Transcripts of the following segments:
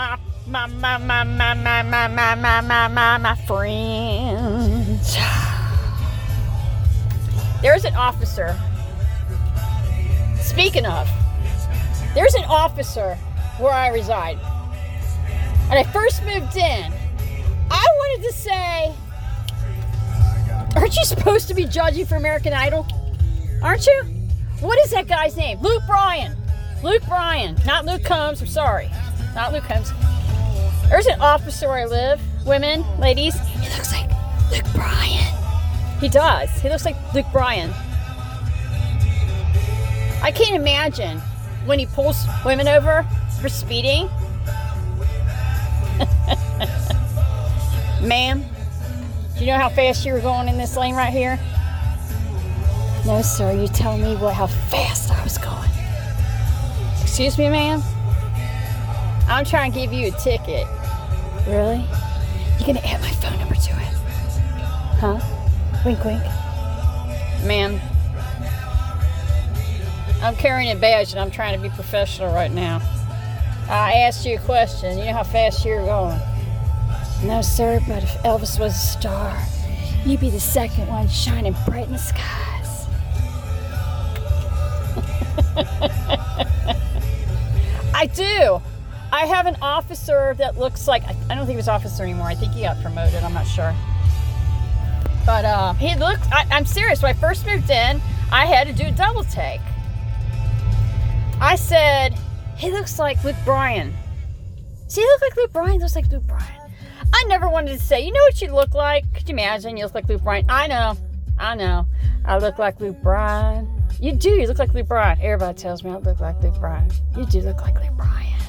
my my my my my my my my my my my friends. There's an officer. Speaking of, there's an officer where I reside. When I first moved in, I wanted to say, aren't you supposed to be judging for American Idol? Aren't you? What is that guy's name? Luke Bryan. Luke Bryan, not Luke Combs. I'm sorry, not Luke Combs. There's an officer where I live. Women, ladies, he looks like Luke Bryan. He does. He looks like Luke Bryan. I can't imagine when he pulls women over for speeding. Ma'am, do you know how fast you were going in this lane right here? No, sir. You tell me what how fast I was going. Excuse me, ma'am? I'm trying to give you a ticket. Really? You're gonna add my phone number to it? Huh? Wink, wink. Ma'am, I'm carrying a badge and I'm trying to be professional right now. I asked you a question. You know how fast you're going? No, sir, but if Elvis was a star, you'd be the second one shining bright in the skies. I do. I have an officer that looks like I don't think he was officer anymore. I think he got promoted. I'm not sure. But uh, he looked. I, I'm serious. When I first moved in, I had to do a double take. I said, "He looks like Luke Bryan." See, he look like Luke Bryan. Looks like Luke Bryan. I never wanted to say, you know what you look like? Could you imagine? You look like Luke Bryan. I know. I know. I look like Luke Bryan. You do. You look like Luke Bryan. Everybody tells me I look like Luke Bryan. You do look like Luke Bryan.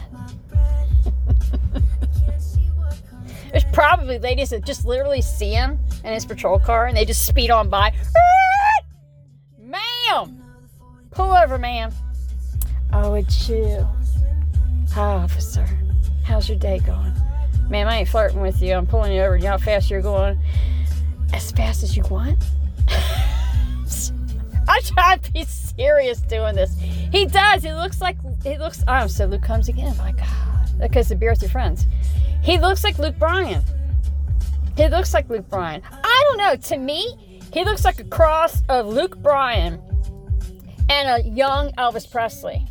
There's probably ladies that just literally see him in his patrol car and they just speed on by. Ma'am! Pull over, ma'am. Oh, it's you. Hi, officer. How's your day going? Ma'am, I ain't flirting with you. I'm pulling you over. You know how fast you're going? As fast as you want? I try to be serious doing this. He does. He looks like he looks. Oh, so Luke Combs again. My God, because the beer with your friends. He looks like Luke Bryan. He looks like Luke Bryan. I don't know. To me, he looks like a cross of Luke Bryan and a young Elvis Presley.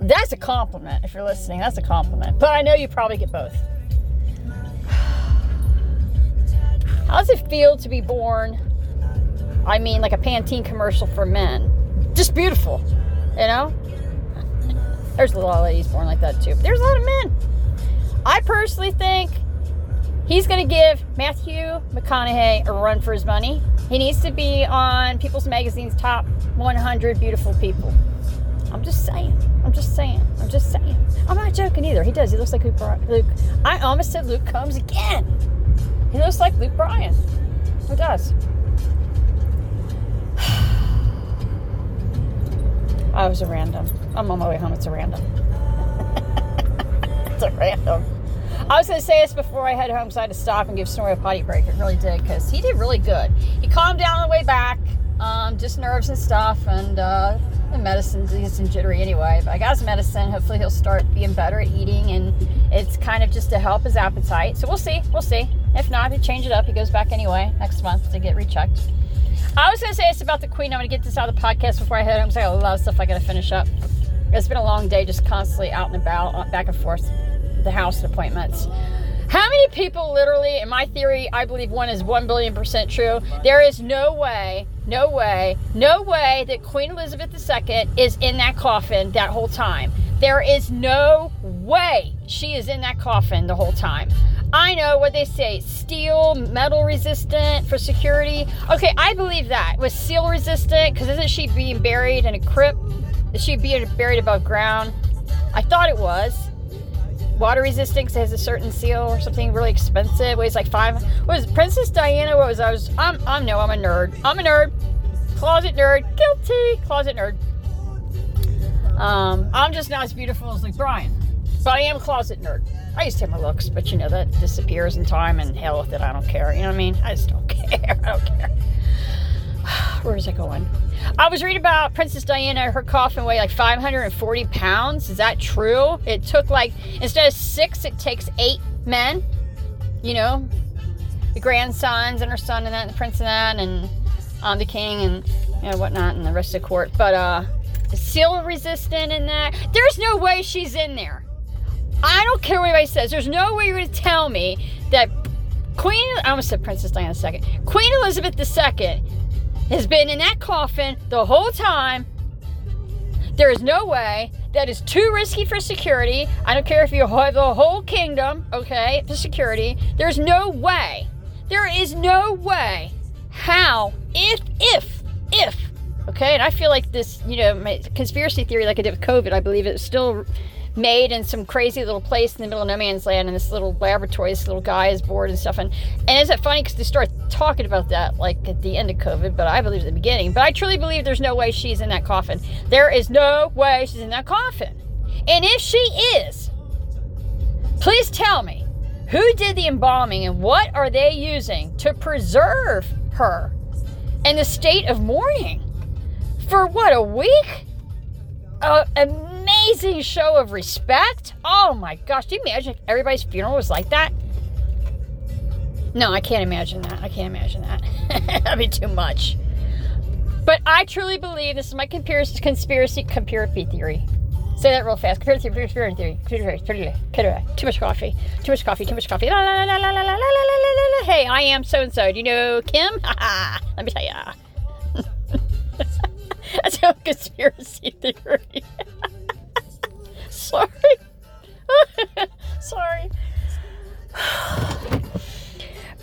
That's a compliment if you're listening. That's a compliment. But I know you probably get both. How does it feel to be born? I mean, like a Pantene commercial for men. Just beautiful, you know? There's a lot of ladies born like that too. But there's a lot of men. I personally think he's going to give Matthew McConaughey a run for his money. He needs to be on People's Magazine's top 100 beautiful people. I'm just saying. I'm just saying. I'm just saying. I'm not joking either. He does. He looks like Luke. Luke. I almost said Luke Combs again. He looks like Luke Bryan. He does. I was a random. I'm on my way home. It's a random. It's random. I was going to say this before I head home, so I had to stop and give Snorri a potty break. It really did, because he did really good. He calmed down on the way back, um, just nerves and stuff, and uh, the medicine, he's in jittery anyway. But I got his medicine. Hopefully, he'll start being better at eating, and it's kind of just to help his appetite. So we'll see. We'll see. If not, he change it up. He goes back anyway next month to get rechecked. I was going to say this about the Queen. I'm going to get this out of the podcast before I head home because I got a lot of stuff I got to finish up. It's been a long day, just constantly out and about, back and forth, the house appointments. How many people literally, in my theory, I believe one is 1 billion percent true. There is no way, no way, no way that Queen Elizabeth II is in that coffin that whole time. There is no way she is in that coffin the whole time. I know what they say steel, metal resistant for security. Okay, I believe that. Was seal resistant because isn't she being buried in a crypt? Is she being buried above ground? I thought it was. Water resistant has a certain seal or something really expensive. Weighs like five. What was it, Princess Diana? What was I was? I'm. I'm no. I'm a nerd. I'm a nerd. Closet nerd. Guilty. Closet nerd. Um, I'm just not as beautiful as like Brian, but I am a closet nerd. I used to have my looks, but you know that disappears in time and hell with it. I don't care. You know what I mean? I just don't care. I don't care. where was I going? I was reading about Princess Diana. Her coffin weighed like 540 pounds. Is that true? It took like instead of six, it takes eight men. You know, the grandsons and her son and that, and the prince and that, and um, the king and you know, whatnot, and the rest of the court. But uh, seal resistant and that. There's no way she's in there. I don't care what anybody says. There's no way you're going to tell me that Queen, I almost said Princess Diana II. Queen Elizabeth II has been in that coffin the whole time. There is no way that is too risky for security. I don't care if you have the whole kingdom, okay, for security. There's no way. There is no way how, if, if, if, okay, and I feel like this, you know, my conspiracy theory like I did with COVID, I believe it's still made in some crazy little place in the middle of no man's land in this little laboratory. This little guy is bored and stuff. And, and is it funny because they start talking about that like at the end of COVID, but I believe at the beginning. But I truly believe there's no way she's in that coffin. There is no way she's in that coffin. And if she is, please tell me who did the embalming and what are they using to preserve her in the state of mourning for what a week? Uh, amazing show of respect. Oh my gosh, do you imagine everybody's funeral was like that? No, I can't imagine that. I can't imagine that. That'd be too much. But I truly believe this is my conspiracy, conspiracy, conspiracy theory. Say that real fast. Conspiracy, conspiracy theory, conspiracy theory. Too much coffee. Too much coffee. Too much coffee. La, la, la, la, la, la, la, la, Hey, I am so and so. Do you know Kim? Let me tell ya. That's a conspiracy theory. Sorry. Sorry.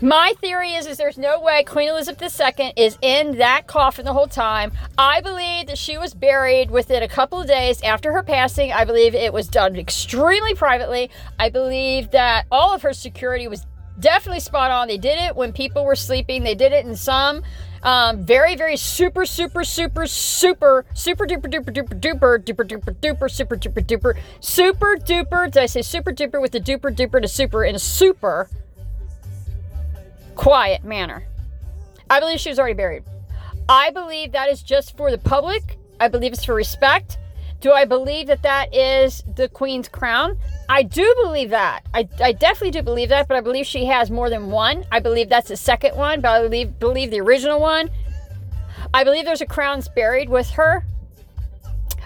My theory is, is there's no way Queen Elizabeth II is in that coffin the whole time. I believe that she was buried within a couple of days after her passing. I believe it was done extremely privately. I believe that all of her security was definitely spot on. They did it when people were sleeping. They did it in some um, very, very super, super, super, super, super duper, duper, duper, duper, duper, duper, duper, super duper, duper, super duper. Did I say super duper with the duper, duper to super in a super quiet manner? I believe she was already buried. I believe that is just for the public. I believe it's for respect. Do I believe that that is the queen's crown? I do believe that. I, I definitely do believe that, but I believe she has more than one. I believe that's the second one, but I believe believe the original one. I believe there's a crown buried with her.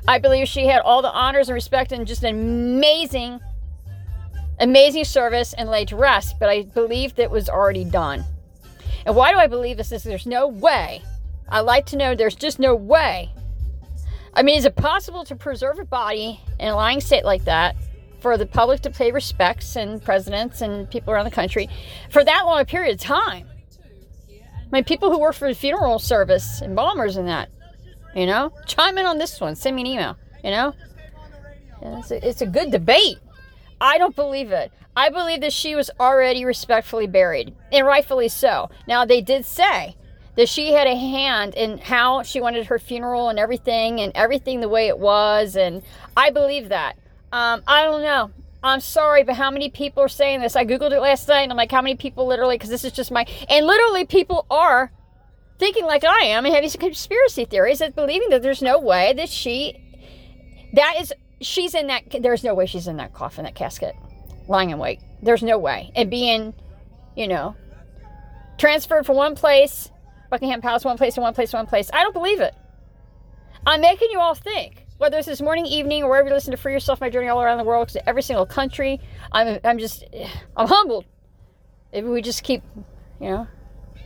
I believe she had all the honors and respect and just an amazing, amazing service and laid to rest. But I believe that was already done. And why do I believe this? Is there's no way. I like to know there's just no way. I mean, is it possible to preserve a body in a lying state like that? for the public to pay respects and presidents and people around the country for that long a period of time. I mean, people who work for the funeral service, embalmers and that, you know, chime in on this one. Send me an email, you know. It's a, it's a good debate. I don't believe it. I believe that she was already respectfully buried, and rightfully so. Now, they did say that she had a hand in how she wanted her funeral and everything, and everything the way it was, and I believe that. Um, I don't know. I'm sorry, but how many people are saying this? I Googled it last night and I'm like, how many people literally, because this is just my, and literally people are thinking like I am and having some conspiracy theories that believing that there's no way that she, that is, she's in that, there's no way she's in that coffin, that casket, lying in wait. There's no way. And being, you know, transferred from one place, Buckingham Palace, one place to one place to one place. I don't believe it. I'm making you all think whether it's this morning, evening, or wherever you listen to Free Yourself, my journey all around the world, to every single country. I'm, I'm just, I'm humbled. If we just keep, you know,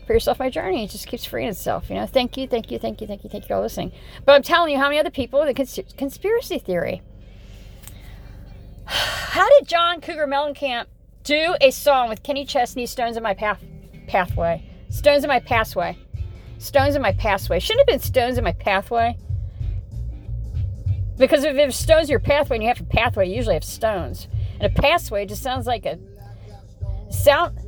Free Yourself, my journey, it just keeps freeing itself. You know, thank you, thank you, thank you, thank you, thank you for listening. But I'm telling you, how many other people the cons- conspiracy theory? How did John Cougar Mellencamp do a song with Kenny Chesney, Stones in My Path, Pathway? Stones in My Pathway. Stones in My Pathway. Shouldn't have been Stones in My Pathway. Because if stones are your pathway and you have a pathway, you usually have stones. And a pathway just sounds like a sound.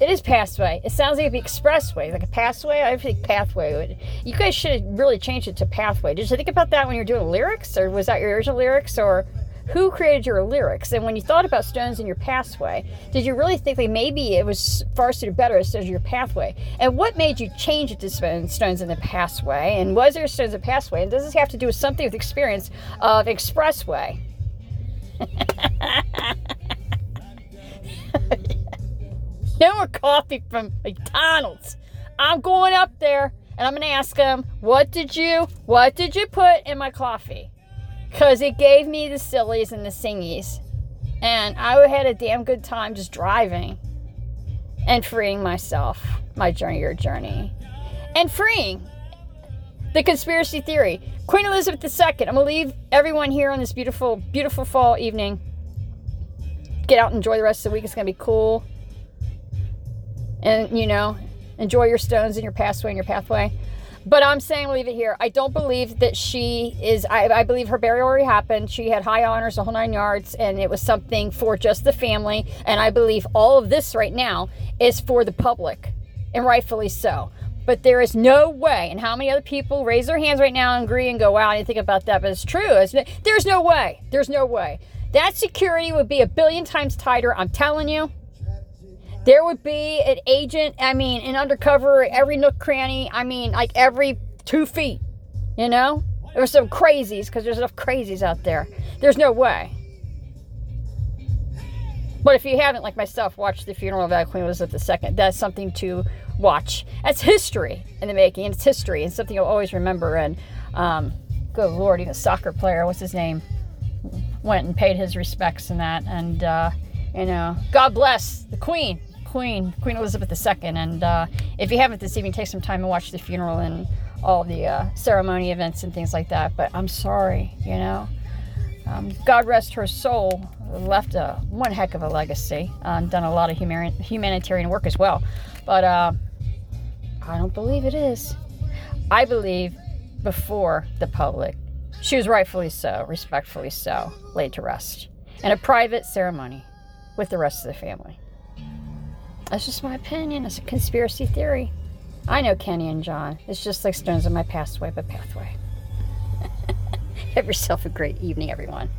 It is pathway. It sounds like the expressway, like a pathway. I think pathway. You guys should really change it to pathway. Did you think about that when you're doing lyrics, or was that your original lyrics, or who created your lyrics? And when you thought about Stones in your pathway, did you really think like maybe it was far suited better as your pathway? And what made you change it to Stones in the pathway? And was there Stones in the pathway? And does this have to do with something with experience of Expressway? no more coffee from McDonald's. I'm going up there and I'm going to ask them, "What did you what did you put in my coffee?" Cuz it gave me the sillies and the singies. And I had a damn good time just driving and freeing myself, my journey your journey. And freeing the conspiracy theory. Queen Elizabeth II. I'm going to leave everyone here on this beautiful beautiful fall evening. Get out and enjoy the rest of the week. It's going to be cool. And you know, enjoy your stones and your pathway and your pathway. But I'm saying leave it here. I don't believe that she is. I, I, believe her burial already happened. She had high honors, the whole nine yards, and it was something for just the family. And I believe all of this right now is for the public, and rightfully so. But there is no way. And how many other people raise their hands right now and agree and go, "Wow, I didn't think about that," but it's true. There's no way. There's no way. That security would be a billion times tighter. I'm telling you. There would be an agent, I mean, an undercover, every nook cranny, I mean, like every two feet, you know? There's some crazies, because there's enough crazies out there. There's no way. But if you haven't, like myself, watched the funeral of Queen Elizabeth II, that's something to watch. That's history in the making, it's history, and something you'll always remember. And um, good lord, even a soccer player, what's his name, went and paid his respects and that. And, uh, you know, God bless the Queen. Queen, Queen Elizabeth II. And uh, if you haven't this evening, take some time and watch the funeral and all the uh, ceremony events and things like that. But I'm sorry, you know. Um, God rest her soul. Left a one heck of a legacy. Done a lot of humanitarian work as well. But uh, I don't believe it is. I believe before the public, she was rightfully so, respectfully so, laid to rest in a private ceremony with the rest of the family. That's just my opinion. It's a conspiracy theory. I know Kenny and John. It's just like stones in my pathway, but pathway. Have yourself a great evening, everyone.